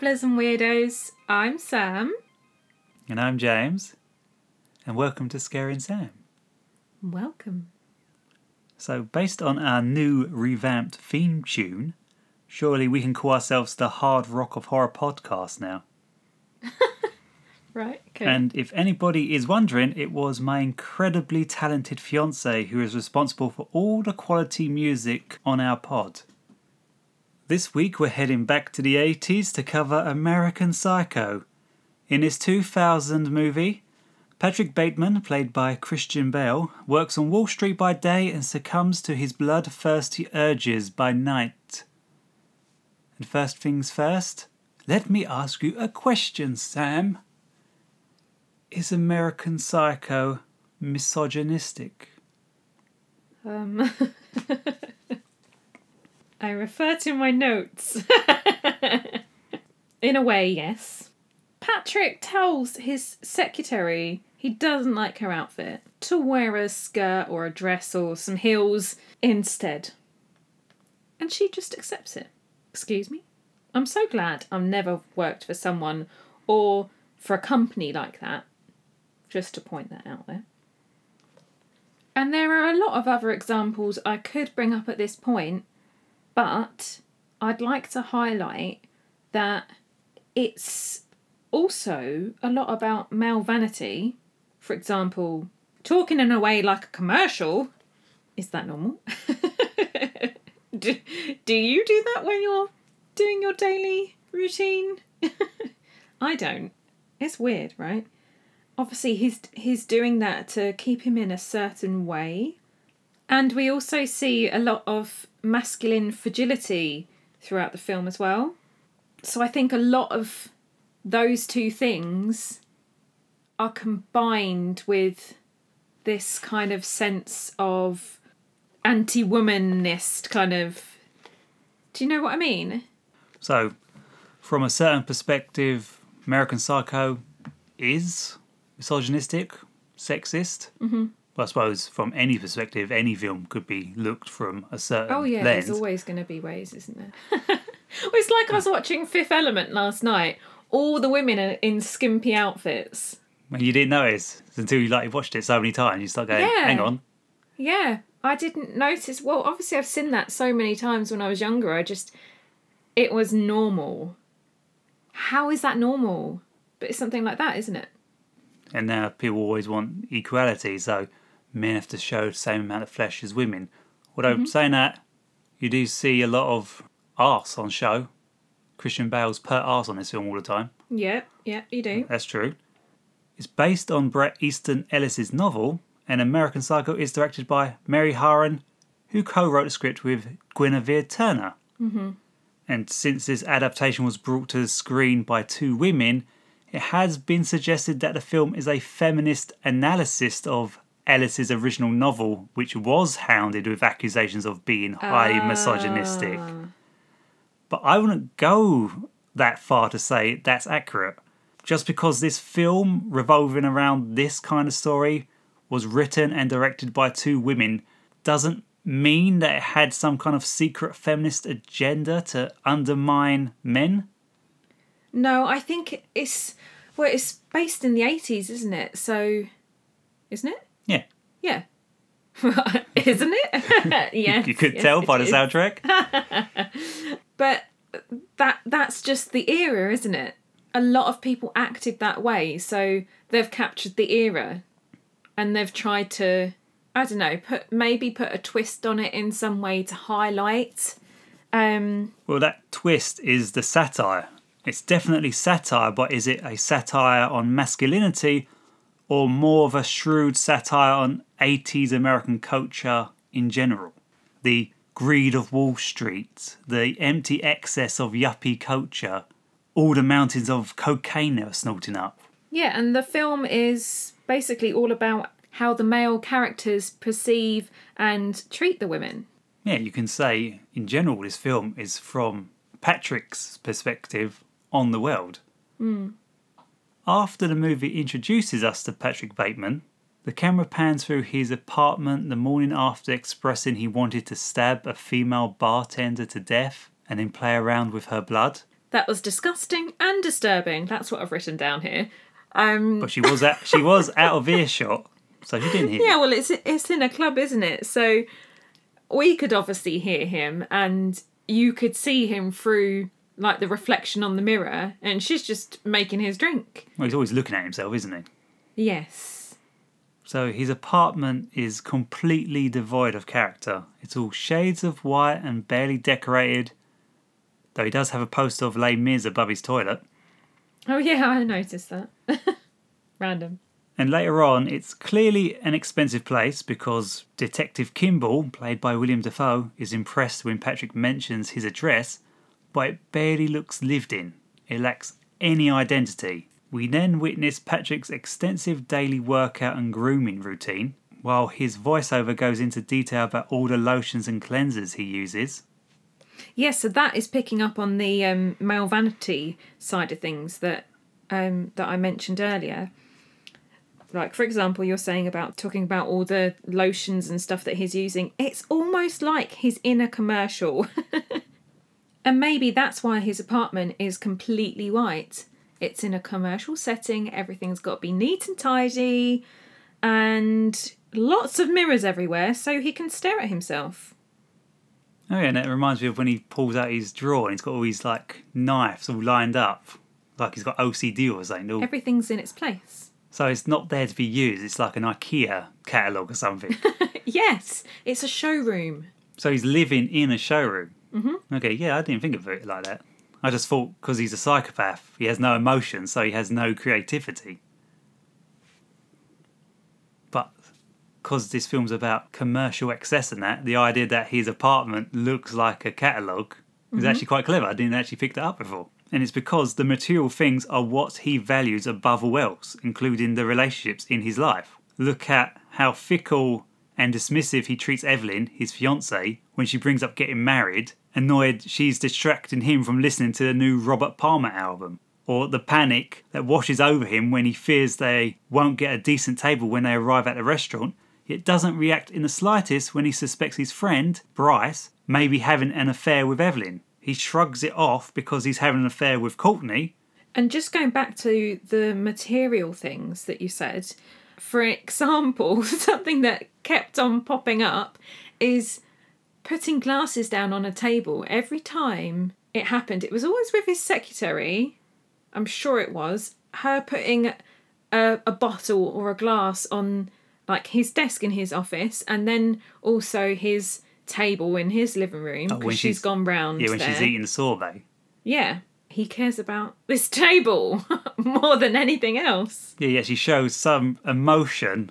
And weirdos. I'm Sam. And I'm James. And welcome to Scaring Sam. Welcome. So, based on our new revamped theme tune, surely we can call ourselves the Hard Rock of Horror podcast now. Right, okay. And if anybody is wondering, it was my incredibly talented fiance who is responsible for all the quality music on our pod. This week we're heading back to the 80s to cover American Psycho. In his 2000 movie, Patrick Bateman, played by Christian Bale, works on Wall Street by day and succumbs to his bloodthirsty urges by night. And first things first, let me ask you a question, Sam. Is American Psycho misogynistic? Um, I refer to my notes. In a way, yes. Patrick tells his secretary he doesn't like her outfit to wear a skirt or a dress or some heels instead. And she just accepts it. Excuse me? I'm so glad I've never worked for someone or for a company like that. Just to point that out there. And there are a lot of other examples I could bring up at this point, but I'd like to highlight that it's also a lot about male vanity. For example, talking in a way like a commercial. Is that normal? do, do you do that when you're doing your daily routine? I don't. It's weird, right? Obviously, he's he's doing that to keep him in a certain way, and we also see a lot of masculine fragility throughout the film as well. So I think a lot of those two things are combined with this kind of sense of anti-womanist kind of. Do you know what I mean? So, from a certain perspective, American Psycho is misogynistic, sexist. Mm-hmm. I suppose from any perspective, any film could be looked from a certain lens. Oh yeah, lens. there's always going to be ways, isn't there? Well, it's like I was watching Fifth Element last night. All the women are in skimpy outfits. And you didn't notice until you like watched it so many times. You start going, Yeah. "Hang on, Yeah, I didn't notice. Well, obviously I've seen that so many times when I was younger. I just it was normal. How is that normal? But it's something like that, isn't it? and now people always want equality, so men have to show the same amount of flesh as women. Although Mm-hmm. saying that, you do see a lot of arse on show. Christian Bale's pert arse on this film all the time. Yeah, yeah, you do. That's true. It's based on Bret Easton Ellis's novel, and American Psycho is directed by Mary Harron, who co-wrote the script with Guinevere Turner. Mm-hmm. And since this adaptation was brought to the screen by two women, it has been suggested that the film is a feminist analysis of Ellis's original novel, which was hounded with accusations of being highly misogynistic. Ah. But I wouldn't go that far to say that's accurate. Just because this film revolving around this kind of story was written and directed by two women doesn't mean that it had some kind of secret feminist agenda to undermine men. No, I think it's well, it's based in the eighties, isn't it? So, isn't it? Yeah. Yeah. isn't it? yes. You could yes, tell by the is. soundtrack. But that that's just the era, isn't it? A lot of people acted that way, so they've captured the era and they've tried to I don't know, put maybe put a twist on it in some way to highlight um Well, that twist is the satire. It's definitely satire, but is it a satire on masculinity or more of a shrewd satire on 80s American culture in general? The greed of Wall Street, the empty excess of yuppie culture, all the mountains of cocaine they were snorting up. Yeah, and the film is basically all about how the male characters perceive and treat the women. Yeah, you can say in general this film is from Patrick's perspective on the world. Hmm. After the movie introduces us to Patrick Bateman, the camera pans through his apartment the morning after expressing he wanted to stab a female bartender to death and then play around with her blood. That was disgusting and disturbing. That's what I've written down here. Um, But she was at, she was out of earshot, so she didn't hear. yeah, well, it's it's in a club, isn't it? So we could obviously hear him, and you could see him through like the reflection on the mirror, and she's just making his drink. Well, he's always looking at himself, isn't he? Yes. So his apartment is completely devoid of character. It's all shades of white and barely decorated. Though he does have a poster of Les Mis above his toilet. Oh yeah, I noticed that. Random. And later on, it's clearly an expensive place because Detective Kimball, played by William Dafoe, is impressed when Patrick mentions his address, but it barely looks lived in. It lacks any identity. We then witness Patrick's extensive daily workout and grooming routine, while his voiceover goes into detail about all the lotions and cleansers he uses. Yes, so that is picking up on the um, male vanity side of things that um, that I mentioned earlier. Like, for example, you're saying about talking about all the lotions and stuff that he's using. It's almost like he's in a commercial. and maybe that's why his apartment is completely white. It's in a commercial setting, everything's got to be neat and tidy, and lots of mirrors everywhere so he can stare at himself. Oh yeah, and it reminds me of when he pulls out his drawer and he's got all these like knives all lined up, like he's got OCD or something. all- Everything's in its place. So it's not there to be used. It's like an IKEA catalogue or something. Yes, it's a showroom. so he's living in a showroom. Mm-hmm. Okay, yeah, I didn't think of it like that. I just thought because he's a psychopath, he has no emotion, so he has no creativity. But because this film's about commercial excess and that, the idea that his apartment looks like a catalogue is actually quite clever. I didn't actually pick that up before. And it's because the material things are what he values above all else, including the relationships in his life. Look at how fickle and dismissive he treats Evelyn, his fiancée, when she brings up getting married, annoyed she's distracting him from listening to the new Robert Palmer album. Or the panic that washes over him when he fears they won't get a decent table when they arrive at the restaurant, yet doesn't react in the slightest when he suspects his friend, Bryce, may be having an affair with Evelyn. He shrugs it off because he's having an affair with Courtney. And just going back to the material things that you said, for example, something that kept on popping up is putting glasses down on a table every time it happened. It was always with his secretary, I'm sure it was, her putting a, a bottle or a glass on like his desk in his office and then also his table in his living room Oh, because when she's she's- gone round Yeah, when there. she's eating sorbet. Yeah, he cares about this table more than anything else. Yeah, yeah, she shows some emotion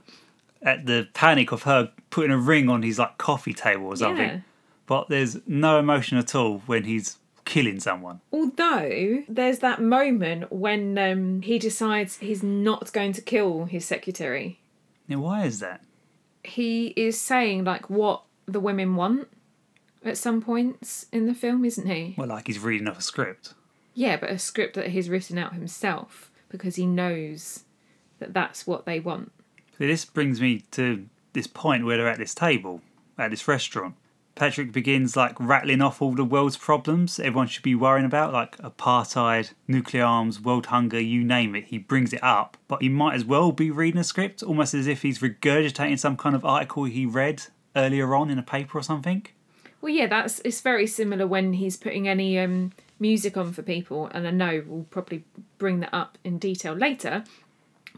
at the panic of her putting a ring on his like coffee table or something. Yeah. But there's no emotion at all when he's killing someone. Although there's that moment when um, he decides he's not going to kill his secretary. Now, why is that? He is saying like what the women want at some points in the film, isn't he? Well, like he's reading off a script. Yeah, but a script that he's written out himself because he knows that that's what they want. So this brings me to this point where they're at this table, at this restaurant. Patrick begins like rattling off all the world's problems everyone should be worrying about, like apartheid, nuclear arms, world hunger, you name it. He brings it up, but he might as well be reading a script, almost as if he's regurgitating some kind of article he read earlier on in a paper or something. Well, yeah, that's it's very similar when he's putting any um, music on for people, and I know we'll probably bring that up in detail later.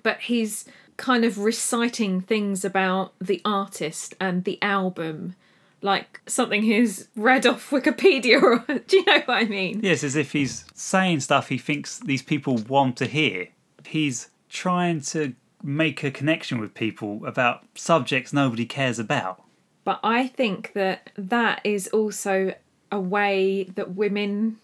But he's kind of reciting things about the artist and the album, like something he's read off Wikipedia. Or do you know what I mean? Yes, as if he's saying stuff he thinks these people want to hear. He's trying to make a connection with people about subjects nobody cares about. But I think that that is also a way that women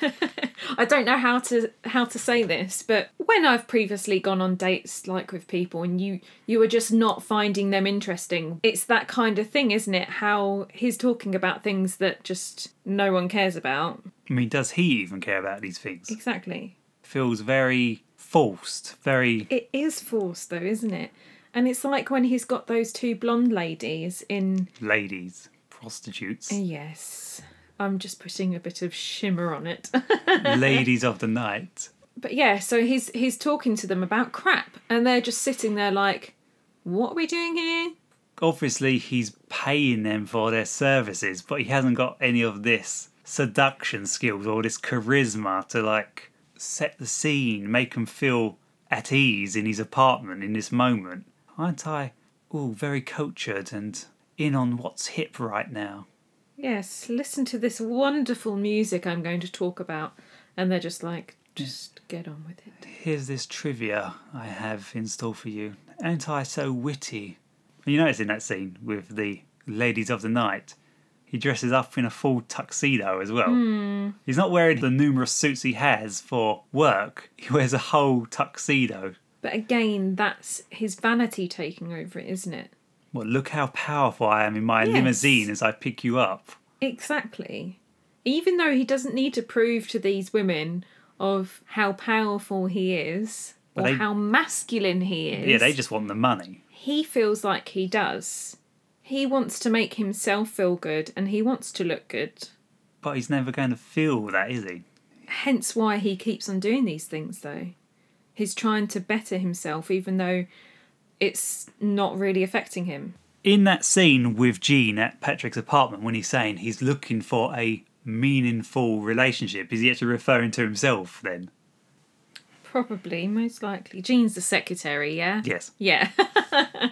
I don't know how to how to say this, but when I've previously gone on dates like with people and you you are just not finding them interesting, it's that kind of thing, isn't it? How he's talking about things that just no one cares about. I mean, does he even care about these things? Exactly. Feels very forced, very. It is forced though, isn't it? And it's like when he's got those two blonde ladies in ladies, prostitutes. Yes. I'm just putting a bit of shimmer on it. Ladies of the night. but yeah, so he's he's talking to them about crap, and they're just sitting there like, "What are we doing here?" Obviously, he's paying them for their services, but he hasn't got any of this seduction skills or this charisma to like set the scene, make him feel at ease in his apartment in this moment. Aren't I? Oh, very cultured and in on what's hip right now. Yes, listen to this wonderful music I'm going to talk about, and they're just like, just get on with it. Here's this trivia I have in store for you. Ain't I so witty? You notice in that scene with the ladies of the night, he dresses up in a full tuxedo as well. Hmm. He's not wearing the numerous suits he has for work. He wears a whole tuxedo. But again, that's his vanity taking over isn't it? Well, look how powerful I am in my Yes. limousine as I pick you up. Exactly. Even though he doesn't need to prove to these women of how powerful he is But or they- how masculine he is, Yeah, they just want the money. he feels like he does. He wants to make himself feel good and he wants to look good. But he's never going to feel that, is he? Hence why he keeps on doing these things, though. He's trying to better himself, even though it's not really affecting him. in that scene with Jean at Patrick's apartment when he's saying he's looking for a meaningful relationship, is he actually referring to himself then? Probably, most likely. Jean's the secretary, yeah? Yes. Yeah.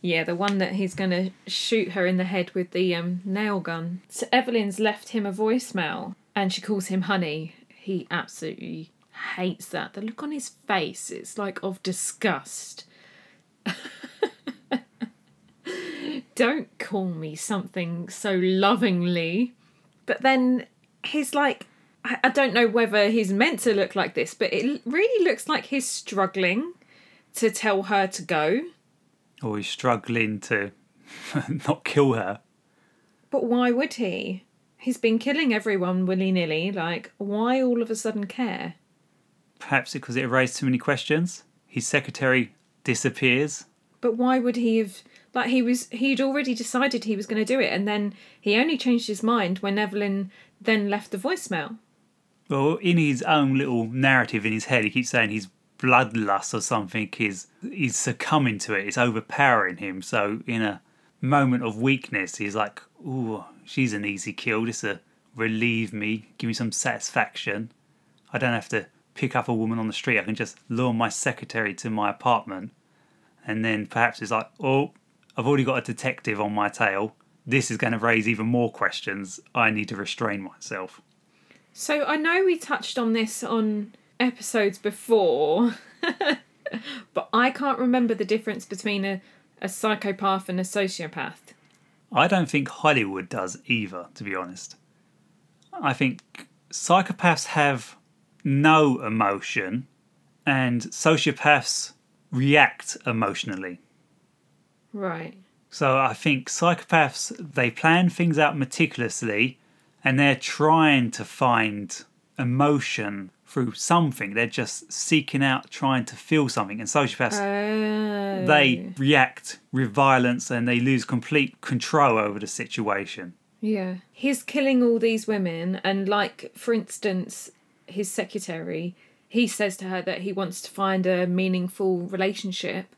yeah, the one that he's going to shoot her in the head with the um, nail gun. So Evelyn's left him a voicemail and she calls him honey. He absolutely hates that. The look on his face, it's like of disgust. Don't call me something so lovingly. But then he's like, I don't know whether he's meant to look like this, but it really looks like he's struggling to tell her to go. Or he's struggling to not kill her. But why would he? He's been killing everyone willy nilly. Like, why all of a sudden care? Perhaps because it raised too many questions. His secretary disappears. But why would he have? Like, he was. He'd already decided he was going to do it, and then he only changed his mind when Evelyn then left the voicemail. Well, in his own little narrative in his head, he keeps saying his bloodlust or something is he's succumbing to it. It's overpowering him. So in a moment of weakness, he's like, "Ooh, she's an easy kill. This will relieve me, give me some satisfaction. I don't have to pick up a woman on the street. I can just lure my secretary to my apartment." And then perhaps it's like, "Oh, I've already got a detective on my tail. This is going to raise even more questions. I need to restrain myself." So I know we touched on this on episodes before, but I can't remember the difference between a, a psychopath and a sociopath. I don't think Hollywood does either, to be honest. I think psychopaths have no emotion and sociopaths react emotionally. Right. So I think psychopaths, they plan things out meticulously and they're trying to find emotion through something. They're just seeking out, trying to feel something. And sociopaths, Oh. they react with violence and they lose complete control over the situation. Yeah. He's killing all these women, and, like, for instance, his secretary, he says to her that he wants to find a meaningful relationship.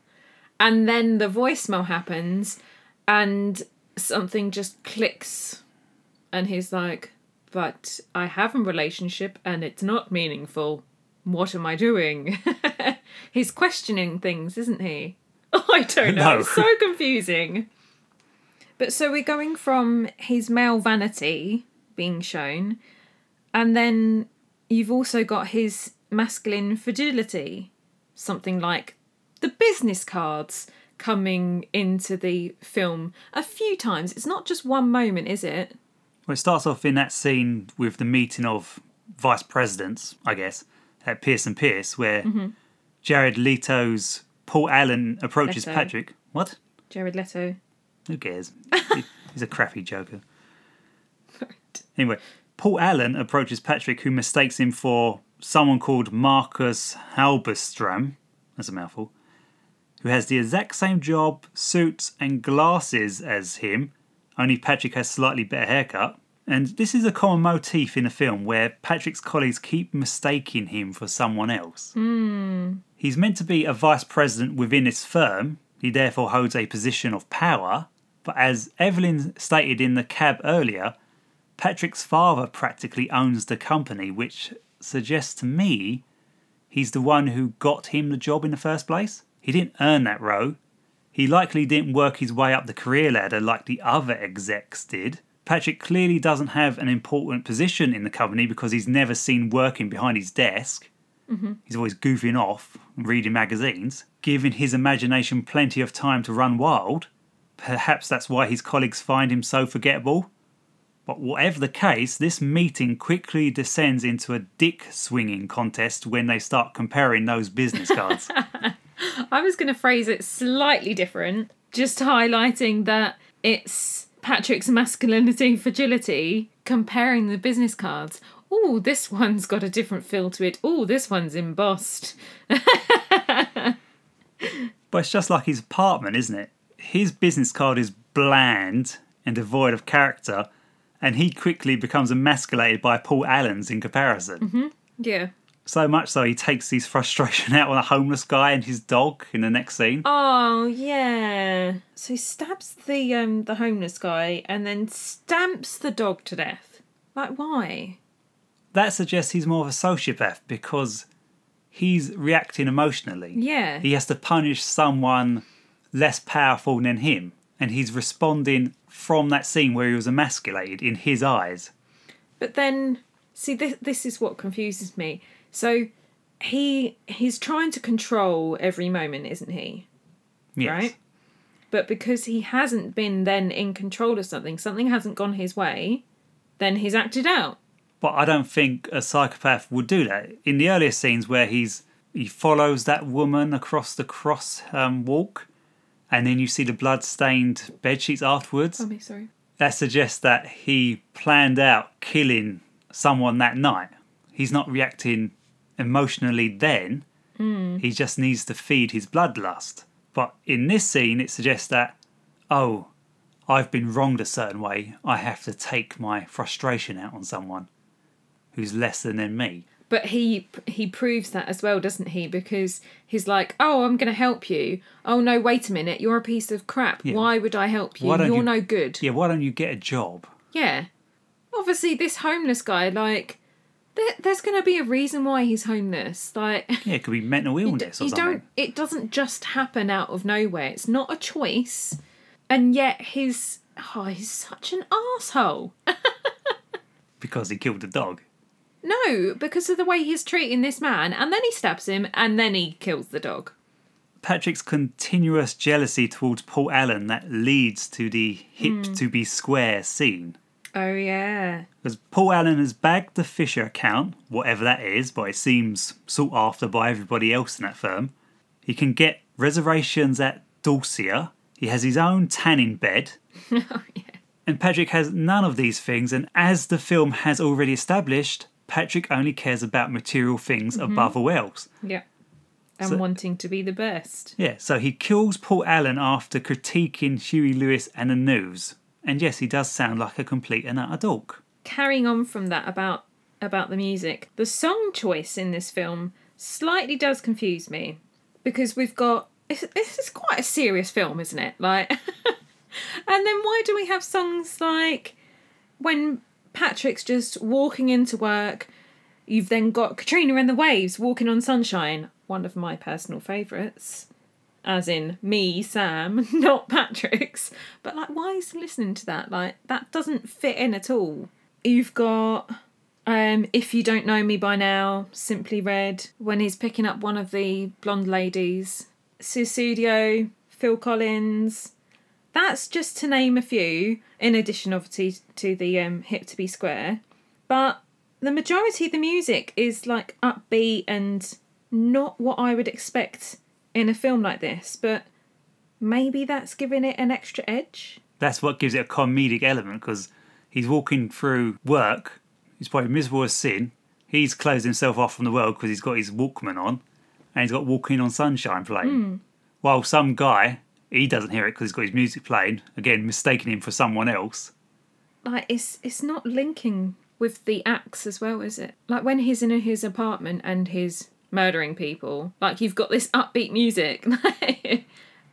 And then the voicemail happens, and something just clicks. And he's like, But I have a relationship, and it's not meaningful. What am I doing? he's questioning things, isn't he? I don't know. No. It's so confusing. But so we're going from his male vanity being shown, and then you've also got his masculine fragility. Something like the business cards coming into the film a few times. It's not just one moment, is it? Well, it starts off in that scene with the meeting of vice presidents, I guess, at Pierce and Pierce, where Mm-hmm. Jared Leto's Paul Allen approaches Leto. Patrick. What? Jared Leto. Who cares? He's a crappy joker. Anyway, Paul Allen approaches Patrick, who mistakes him for someone called Marcus Halberstram. That's a mouthful. Who has the exact same job, suits, and glasses as him, only Patrick has slightly better haircut. And this is a common motif in the film where Patrick's colleagues keep mistaking him for someone else. Hmm. He's meant to be a vice president within this firm, he therefore holds a position of power. But as Evelyn stated in the cab earlier, Patrick's father practically owns the company, which suggests to me he's the one who got him the job in the first place. He didn't earn that row. He likely didn't work his way up the career ladder like the other execs did. Patrick clearly doesn't have an important position in the company because he's never seen working behind his desk. Mm-hmm. He's always goofing off and reading magazines, giving his imagination plenty of time to run wild. Perhaps that's why his colleagues find him so forgettable. But whatever the case, this meeting quickly descends into a dick swinging contest when they start comparing those business cards. I was going to phrase it slightly different, just highlighting that it's Patrick's masculinity, fragility, comparing the business cards. Oh, this one's got a different feel to it. Oh, this one's embossed. but it's just like his apartment, isn't it? His business card is bland and devoid of character, and he quickly becomes emasculated by Paul Allen's in comparison. Yeah. So much so he takes his frustration out on a homeless guy and his dog in the next scene. Oh yeah. So he stabs the um the homeless guy and then stamps the dog to death. Like why? That suggests he's more of a sociopath because he's reacting emotionally. Yeah. He has to punish someone less powerful than him, and he's responding from that scene where he was emasculated in his eyes. But then, see, this this is what confuses me. So, he he's trying to control every moment, isn't he? Yes. Right. But because he hasn't been then in control of something, something hasn't gone his way, then he's acted out. But I don't think a psychopath would do that. In the earlier scenes where he's he follows that woman across the cross um, walk, and then you see the blood-stained bed sheets afterwards. Oh, me sorry. that suggests that he planned out killing someone that night. He's not reacting emotionally then. Mm. He just needs to feed his bloodlust. But in this scene, it suggests that, oh, I've been wronged a certain way. I have to take my frustration out on someone who's lesser than me. But he he proves that as well, doesn't he? Because he's like, "Oh, I'm going to help you." Oh no, wait a minute, you're a piece of crap. Yeah. Why would I help you? You're you- no good. Yeah, why don't you get a job? Yeah. Obviously, this homeless guy, like, there, there's going to be a reason why he's homeless. Like, Yeah, it could be mental you, illness or you don't. It doesn't just happen out of nowhere. It's not a choice, and yet he's oh, he's such an asshole. Because he killed a dog. No, because of the way he's treating this man, and then he stabs him, and then he kills the dog. Patrick's continuous jealousy towards Paul Allen that leads to the hip hmm. to be square scene. Oh yeah. Because Paul Allen has bagged the Fisher account, whatever that is, but it seems sought after by everybody else in that firm. He can get reservations at Dorsia. He has his own tanning bed. oh yeah. And Patrick has none of these things, and as the film has already established, Patrick only cares about material things mm-hmm. above all else. Yeah. And So- wanting to be the best. Yeah, so he kills Paul Allen after critiquing Huey Lewis and the news. And yes, he does sound like a complete and utter dork. Carrying on from that about about the music, the song choice in this film slightly does confuse me because we've got it's, it's quite a serious film, isn't it? Like, and then why do we have songs like when Patrick's just walking into work? You've then got Katrina and the Waves walking on sunshine, one of my personal favourites. As in me, Sam, not Patrick's. But like, why is he listening to that? Like, that doesn't fit in at all. You've got um, If You Don't Know Me By Now, Simply Red, when he's picking up one of the blonde ladies. Sussudio, Phil Collins. That's just to name a few, in addition, obviously, to the um, Hip to Be Square. But the majority of the music is like upbeat and not what I would expect in a film like this. But maybe that's giving it an extra edge. That's what gives it a comedic element because he's walking through work. He's probably miserable as sin. He's closed himself off from the world because he's got his Walkman on and he's got Walking on Sunshine playing. While some guy, he doesn't hear it because he's got his music playing, again, mistaking him for someone else. like it's it's not linking with the axe as well, is it? Like when he's in his apartment and he's murdering people, like you've got this upbeat music.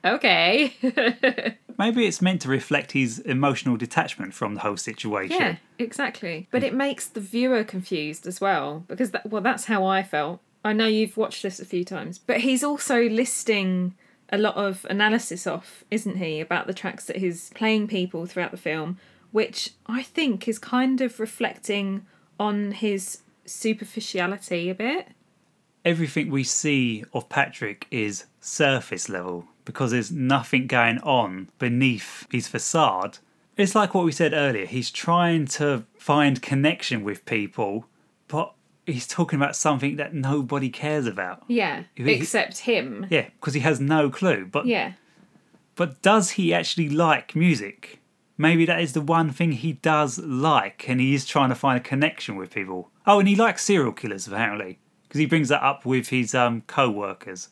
okay. Maybe it's meant to reflect his emotional detachment from the whole situation. yeah, exactly. But it makes the viewer confused as well because that well that's how I felt. I know you've watched this a few times, but he's also listing a lot of analysis off, isn't he, about the tracks that he's playing people throughout the film, which I think is kind of reflecting on his superficiality a bit. Everything we see of Patrick is surface level because there's nothing going on beneath his facade. It's like what we said earlier. He's trying to find connection with people, but he's talking about something that nobody cares about. Yeah, he- except him. Yeah, because he has no clue. But Yeah. but does he actually like music? Maybe that is the one thing he does like, and he is trying to find a connection with people. Oh, and he likes serial killers apparently, because he brings that up with his um co-workers.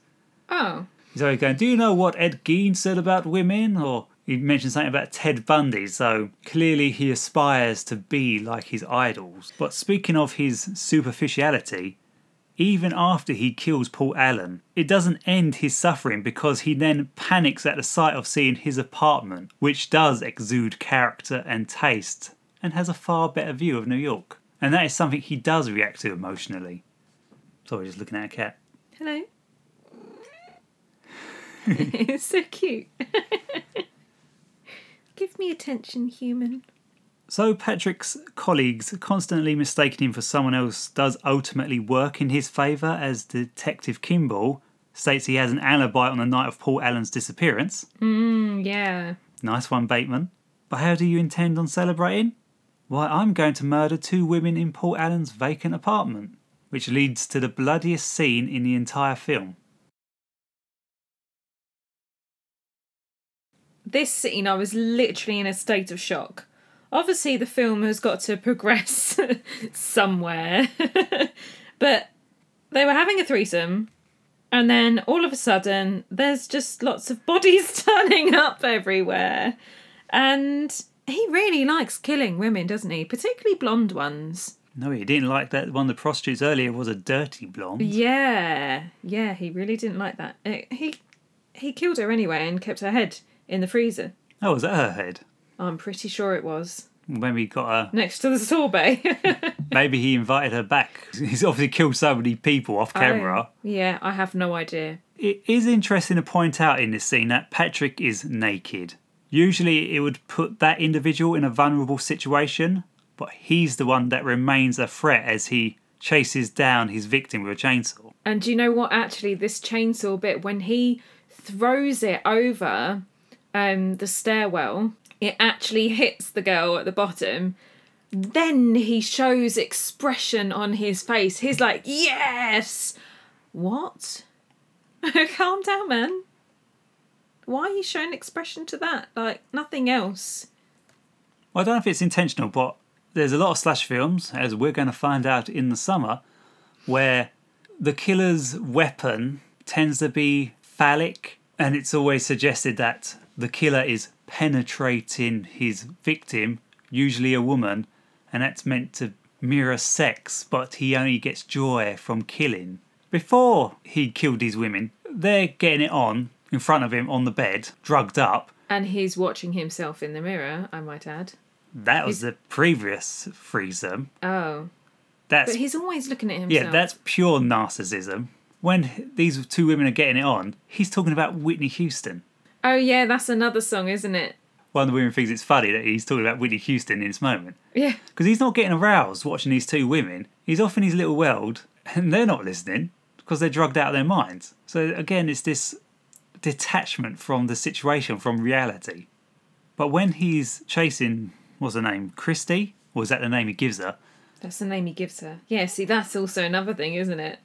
Oh. He's always going, "Do you know what Ed Gein said about women?" Or he mentioned something about Ted Bundy. So clearly, he aspires to be like his idols. But speaking of his superficiality, even after he kills Paul Allen, it doesn't end his suffering because he then panics at the sight of seeing his apartment, which does exude character and taste, and has a far better view of New York. And that is something he does react to emotionally. Sorry, just looking at a cat. Hello. it's so cute. Me attention, human. So Patrick's colleagues constantly mistaking him for someone else does ultimately work in his favour as Detective Kimball states he has an alibi on the night of Paul Allen's disappearance. Mm, yeah. Nice one, Bateman. But how do you intend on celebrating? Why, I'm going to murder two women in Paul Allen's vacant apartment, which leads to the bloodiest scene in the entire film. This scene, I was literally in a state of shock. Obviously, the film has got to progress somewhere. but they were having a threesome, and then all of a sudden, there's just lots of bodies turning up everywhere. And he really likes killing women, doesn't he? Particularly blonde ones. No, he didn't like that one the prostitutes earlier was a dirty blonde. Yeah, yeah, he really didn't like that. Uh, he he killed her anyway and kept her head in the freezer. Oh, was that her head? I'm pretty sure it was When we got her next to the sorbet. Maybe he invited her back. He's obviously killed so many people off camera. yeah, I have no idea. It is interesting to point out in this scene that Patrick is naked. Usually it would put that individual in a vulnerable situation, but he's the one that remains a threat as he chases down his victim with a chainsaw. And do you know what? Actually, this chainsaw bit when he throws it over um, the stairwell, it actually hits the girl at the bottom. Then he shows expression on his face. He's like, "Yes." What? Calm down, man. Why are you showing expression to that? Like nothing else. Well, I don't know if it's intentional, but there's a lot of slash films, as we're going to find out in the summer, where the killer's weapon tends to be phallic, and it's always suggested that the killer is penetrating his victim, usually a woman, and that's meant to mirror sex, but he only gets joy from killing. Before he killed these women, they're getting it on in front of him on the bed, drugged up. And he's watching himself in the mirror, I might add. That was the previous threesome. Oh. That's But he's always looking at himself. Yeah, that's pure narcissism. When these two women are getting it on, he's talking about Whitney Houston. Oh yeah, that's another song, isn't it? One of the women thinks it's funny that he's talking about Whitney Houston in this moment. Yeah. Because he's not getting aroused watching these two women. He's off in his little world, and they're not listening because they're drugged out of their minds. So again, it's this detachment from the situation, from reality. But when he's chasing, what's her name? Christy? Or is that the name he gives her? That's the name he gives her. Yeah, see, that's also another thing, isn't it?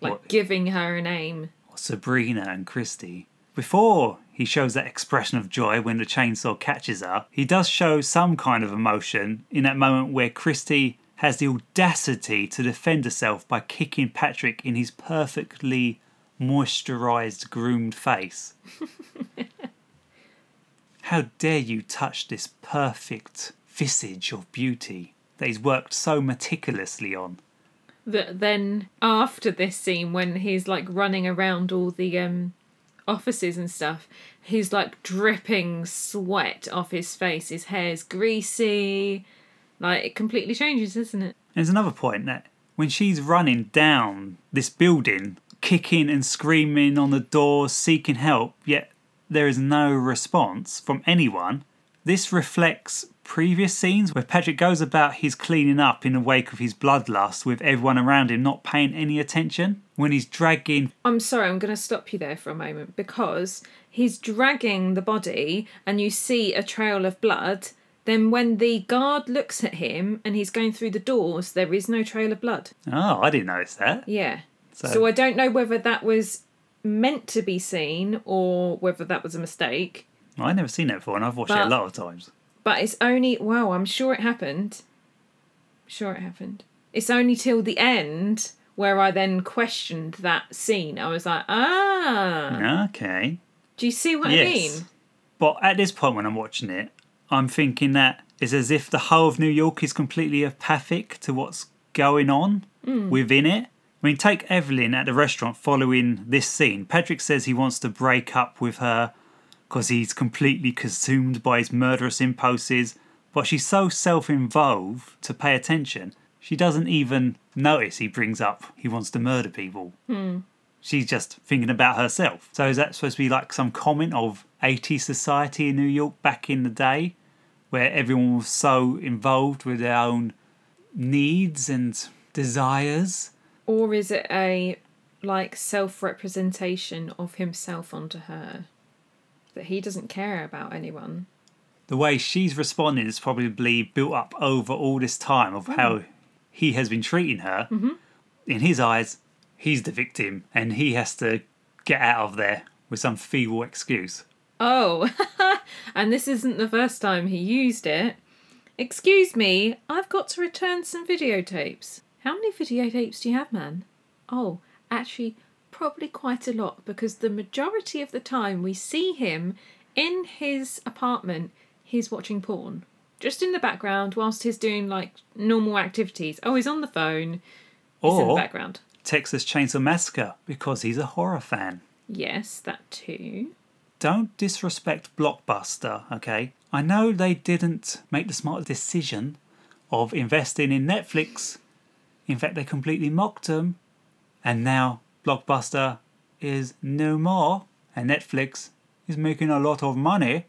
Like What? giving her a name. Sabrina and Christy. Before he shows that expression of joy when the chainsaw catches her, he does show some kind of emotion in that moment where Christy has the audacity to defend herself by kicking Patrick in his perfectly moisturized, groomed face. How dare you touch this perfect visage of beauty that he's worked so meticulously on. that then after this scene when he's like running around all the um offices and stuff he's like dripping sweat off his face. His hair's greasy. Like it completely changes isn't it? There's another point that when she's running down this building, kicking and screaming on the doors, seeking help, yet there is no response from anyone, this reflects previous scenes where Patrick goes about his cleaning up in the wake of his bloodlust with everyone around him not paying any attention. When he's dragging i'm sorry i'm going to stop you there for a moment because he's dragging the body and you see a trail of blood then when the guard looks at him and he's going through the doors there is no trail of blood Oh, I didn't notice that. Yeah. So- So, I don't know whether that was meant to be seen or whether that was a mistake. I've never seen that before and I've watched it a lot of times. But it's only wow, I'm sure it happened. Sure it happened. It's only till the end where I then questioned that scene. I was like, ah, Okay. do you see what I mean? But at this point when I'm watching it, I'm thinking that it's as if the whole of New York is completely apathic to what's going on within it. I mean, take Evelyn at the restaurant following this scene. Patrick says he wants to break up with her because he's completely consumed by his murderous impulses, but she's so self involved to pay attention, she doesn't even notice he brings up he wants to murder people hmm. she's just thinking about herself. So is that supposed to be like some comment of 80s society in New York back in the day, where everyone was so involved with their own needs and desires? Or is it a like self representation of himself onto her? That he doesn't care about anyone. The way she's responding is probably built up over all this time of how mm. he has been treating her. Mm-hmm. In his eyes, he's the victim and he has to get out of there with some feeble excuse. Oh, and this isn't the first time he used it. Excuse me, I've got to return some videotapes. How many videotapes do you have, man? Oh, actually, probably quite a lot because the majority of the time we see him in his apartment, he's watching porn. Just in the background whilst he's doing like normal activities. Oh, he's on the phone. He's in the Or background. Texas Chainsaw Massacre because he's a horror fan. Yes, that too. don't disrespect Blockbuster, okay? I know they didn't make the smart decision of investing in Netflix. In fact, they completely mocked them. And now Blockbuster is no more, and Netflix is making a lot of money.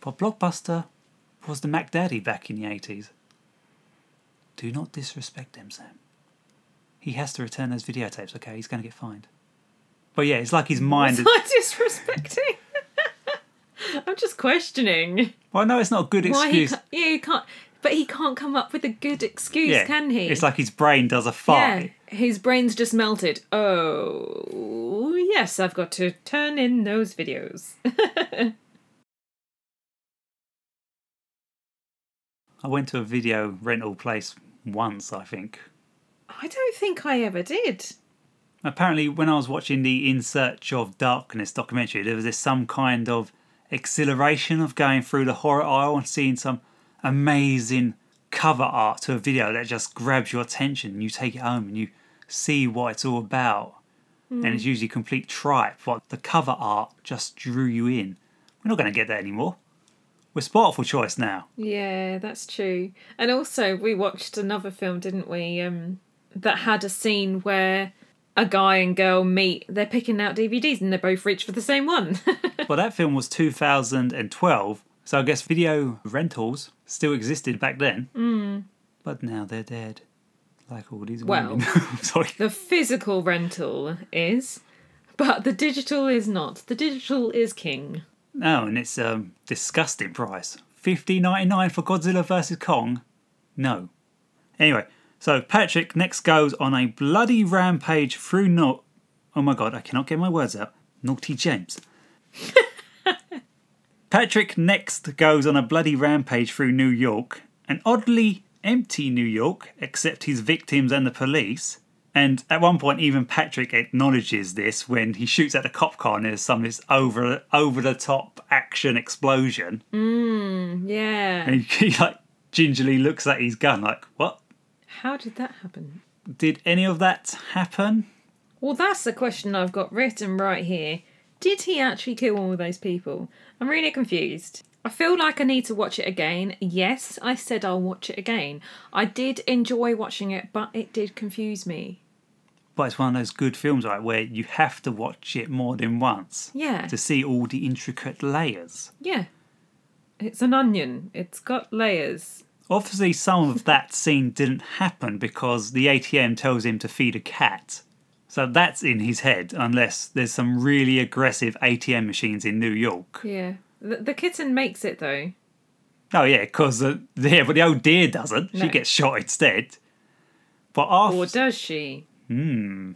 But Blockbuster was the Mac Daddy back in the 80s. Do not disrespect him, Sam. He has to return those videotapes, okay? He's going to get fined. But yeah, it's like his mind. Was I disrespecting? I'm just questioning. Well, no, it's not a good Why he excuse. can't, yeah, you can't, but he can't come up with a good excuse, yeah, can he? It's like his brain does a yeah, his brain's just melted. Oh, yes, I've got to turn in those videos. I went to a video rental place once, I think. I don't think I ever did. Apparently, when I was watching the In Search of Darkness documentary, there was this some kind of exhilaration of going through the horror aisle and seeing some amazing cover art to a video that just grabs your attention and you take it home and you see what it's all about. And it's usually complete tripe, but the cover art just drew you in. We're not going to get that anymore. We're spot for choice now. Yeah, that's true. And also, we watched another film, didn't we? Um, that had a scene where a guy and girl meet. They're picking out DVDs, and they both reach for the same one. Well, that film was 2012, so I guess video rentals still existed back then. But now they're dead. Like all these Well-. Sorry. the physical rental is, but the digital is not. The digital is king. No, and it's a disgusting price. Fifty ninety nine for Godzilla vs. Kong? No. Anyway, so Patrick next goes on a bloody rampage through no Oh my god, I cannot get my words out. Naughty James. Patrick next goes on a bloody rampage through New York, an oddly empty New York, except his victims and the police. And at one point, even Patrick acknowledges this when he shoots at a cop car and there's some this over over the top action explosion. Mm, yeah. And he, he like gingerly looks at his gun like, what? How did that happen? Did any of that happen? Well, that's the question I've got written right here. Did he actually kill all of those people? I'm really confused. I feel like I need to watch it again. Yes, I said I'll watch it again. I did enjoy watching it, but it did confuse me. But it's one of those good films, right, where you have to watch it more than once Yeah. to see all the intricate layers. Yeah. It's an onion. It's got layers. Obviously, some of that scene didn't happen because the ATM tells him to feed a cat. So that's in his head, unless there's some really aggressive ATM machines in New York. Yeah. The, the kitten makes it though. Oh yeah, because uh, yeah, but the old dear doesn't. She gets shot instead. But after Or does she? Hmm.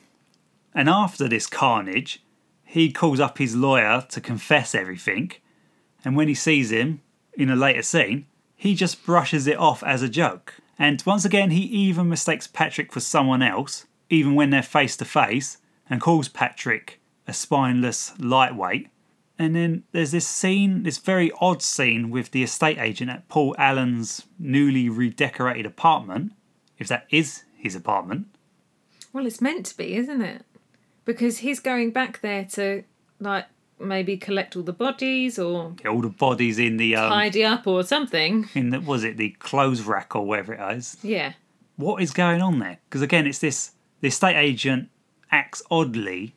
And after this carnage, he calls up his lawyer to confess everything. And when he sees him in a later scene, he just brushes it off as a joke. And once again, he even mistakes Patrick for someone else, even when they're face to face, and calls Patrick a spineless lightweight. And then there's this scene, this very odd scene with the estate agent at Paul Allen's newly redecorated apartment, if that is his apartment. Well, it's meant to be, isn't it? Because he's going back there to, like, maybe collect all the bodies or All the bodies in the um, tidy up or something. in the was it the clothes rack or whatever it is. Yeah. What is going on there? Because again, it's this the estate agent acts oddly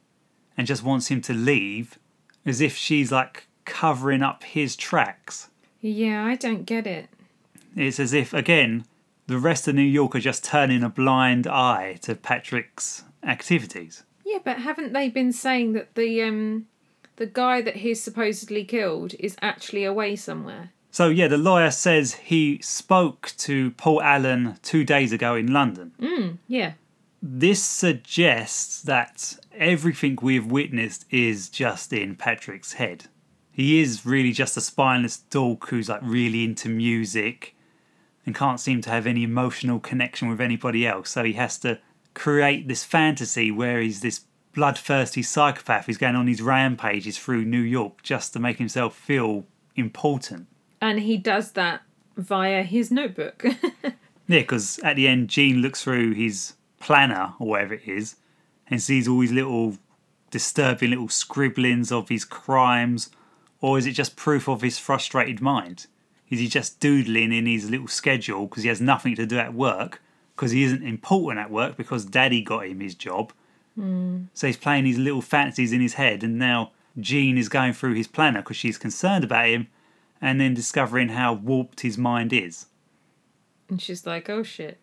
and just wants him to leave, as if she's like covering up his tracks. Yeah, I don't get it. It's as if again the rest of New York are just turning a blind eye to Patrick's activities. Yeah, but haven't they been saying that the um the guy that he's supposedly killed is actually away somewhere? So yeah, the lawyer says he spoke to Paul Allen two days ago in London. Mm, yeah. This suggests that everything we've witnessed is just in Patrick's head. He is really just a spineless dork who's like really into music and can't seem to have any emotional connection with anybody else. So he has to create this fantasy where he's this bloodthirsty psychopath who's going on these rampages through New York just to make himself feel important. And he does that via his notebook. Yeah, because at the end, Jean looks through his planner or whatever it is and sees all these little disturbing little scribblings of his crimes, or is it just proof of his frustrated mind? Is he just doodling in his little schedule because he has nothing to do at work, because he isn't important at work because daddy got him his job? Hmm. So he's playing these little fantasies in his head, and now Jean is going through his planner because she's concerned about him, and then discovering how warped his mind is. and she's like, "Oh shit."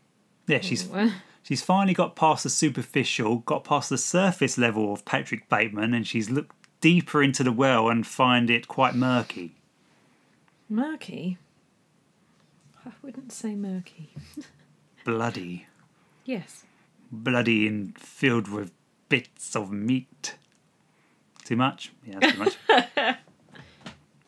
Yeah, she's She's finally got past the superficial, got past the surface level of Patrick Bateman, and she's looked deeper into the well and find it quite murky. murky. I wouldn't say murky. Bloody. Yes. Bloody and filled with bits of meat. Too much? Yeah, too much.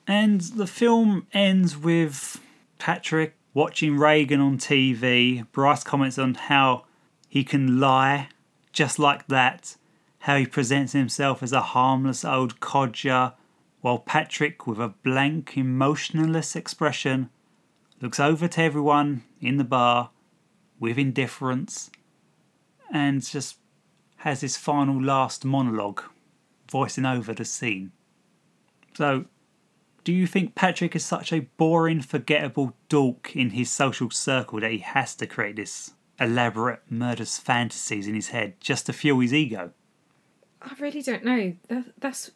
and the film ends with Patrick watching Reagan on TV. Bryce comments on how he can lie just like that, how he presents himself as a harmless old codger, while Patrick, with a blank, emotionless expression, looks over to everyone in the bar with indifference and just has his final last monologue voicing over the scene. So, do you think Patrick is such a boring, forgettable dork in his social circle that he has to create this elaborate murderous fantasies in his head just to fuel his ego? I really don't know. That, that's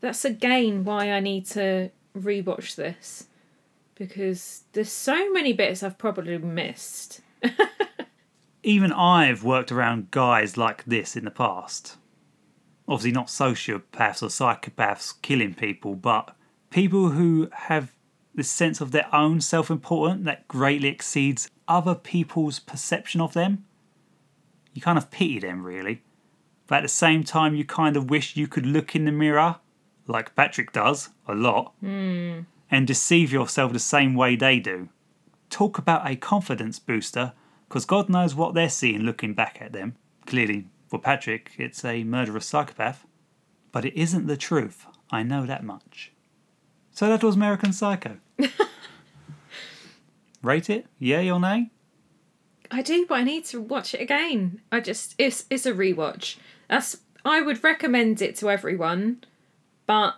that's again why I need to rewatch this because there's so many bits I've probably missed. Even I've worked around guys like this in the past. Obviously, not sociopaths or psychopaths killing people, but people who have this sense of their own self importance that greatly exceeds other people's perception of them. You kind of pity them, really. But at the same time, you kind of wish you could look in the mirror, like Patrick does a lot, hmm. and deceive yourself the same way they do. Talk about a confidence booster, because God knows what they're seeing looking back at them. Clearly, for Patrick, it's a murderous psychopath. But it isn't the truth. I know that much. So that was American Psycho. Rate it? Yay or nay? I do, but I need to watch it again. I just it's it's a rewatch. That's I would recommend it to everyone, but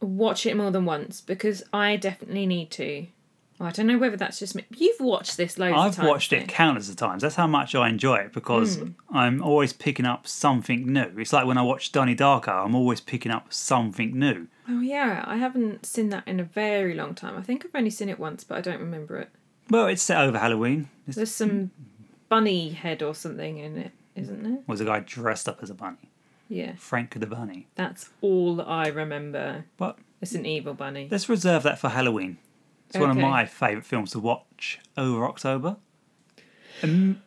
watch it more than once because I definitely need to. I don't know whether that's just me. You've watched this loads of I've times. watched it countless of times. That's how much I enjoy it because Hmm. I'm always picking up something new. It's like when I watch Donnie Darko, I'm always picking up something new. Oh yeah, I haven't seen that in a very long time. I think I've only seen it once, but I don't remember it. Well, it's set over Halloween. There's, There's some bunny head or something in it, isn't there? was a guy dressed up as a bunny, Yeah, Frank the Bunny. that's all I remember. But It's an evil bunny. let's reserve that for Halloween. It's one of my favourite films to watch over October. Um,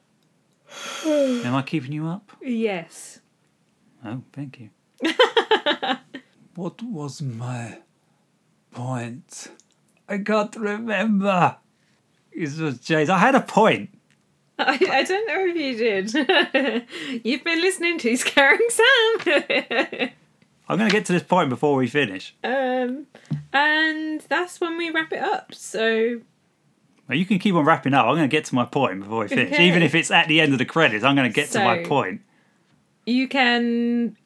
am I keeping you up? Yes. Oh, thank you. what was my point? I can't remember. It was Jay's. I had a point. I, I don't know if you did. You've been listening to Scaring Sam. I'm going to get to this point before we finish. um, and that's when we wrap it up. So Well, you can keep on wrapping up. I'm going to get to my point before we finish. Okay. Even if it's at the end of the credits, I'm going to get to my point. you can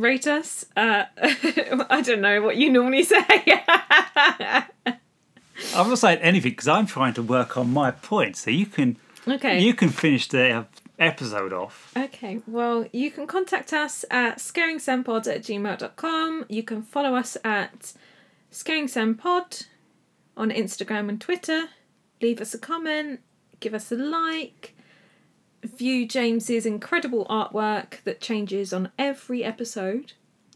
rate us. Uh, I don't know what you normally say. I'm not saying anything because I'm trying to work on my point. So you can okay. you can finish the episode off. Okay, well, you can contact us at scaringsampod at gmail.com. You can follow us at scaringsampod on Instagram and Twitter. Leave us a comment, give us a like, view James's incredible artwork that changes on every episode.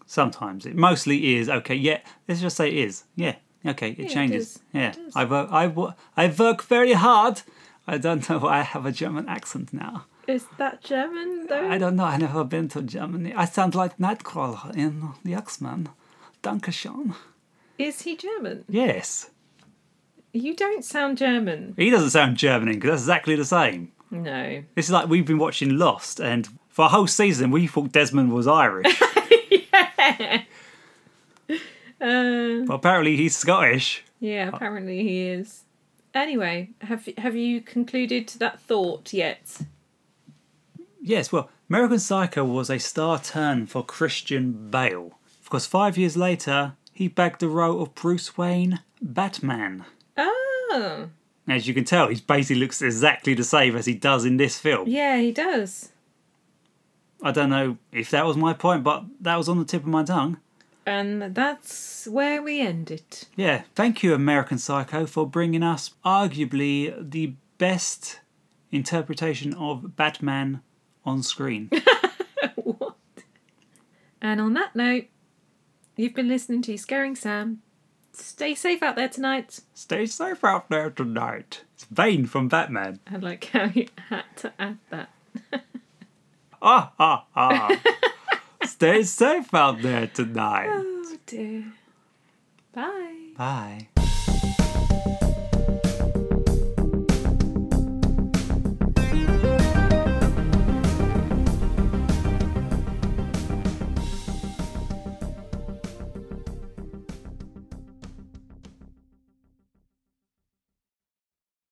Sometimes it mostly is okay. Yeah, let's just say it is. Yeah, okay, it it changes. is. Yeah, It. I work. I work. I work very hard. I don't know. why I have a German accent now. Is that German though? I don't know. I never been to Germany. I sound like Nightcrawler in the X Men. Dankeschön. Is he German? Yes, You don't sound German. he doesn't sound German because that's exactly the same. No. This is like we've been watching Lost, and for a whole season we thought Desmond was Irish, Uh, but apparently he's Scottish. Yeah, apparently he is. Anyway, have have you concluded that thought yet? Yes, well, American Psycho was a star turn for Christian Bale. Because five years later, he bagged the role of Bruce Wayne Batman. Oh, As you can tell, he basically looks exactly the same as he does in this film. yeah, he does. I don't know if that was my point, but that was on the tip of my tongue. And that's where we end it. Yeah, thank you, American Psycho, for bringing us arguably the best interpretation of Batman on screen. what? And on that note, you've been listening to Scaring Sam. Stay safe out there tonight. Stay safe out there tonight. It's Bane from Batman. I like how you had to add that. Ah, ah, ah. Stay safe out there tonight. Oh dear. Bye. Bye.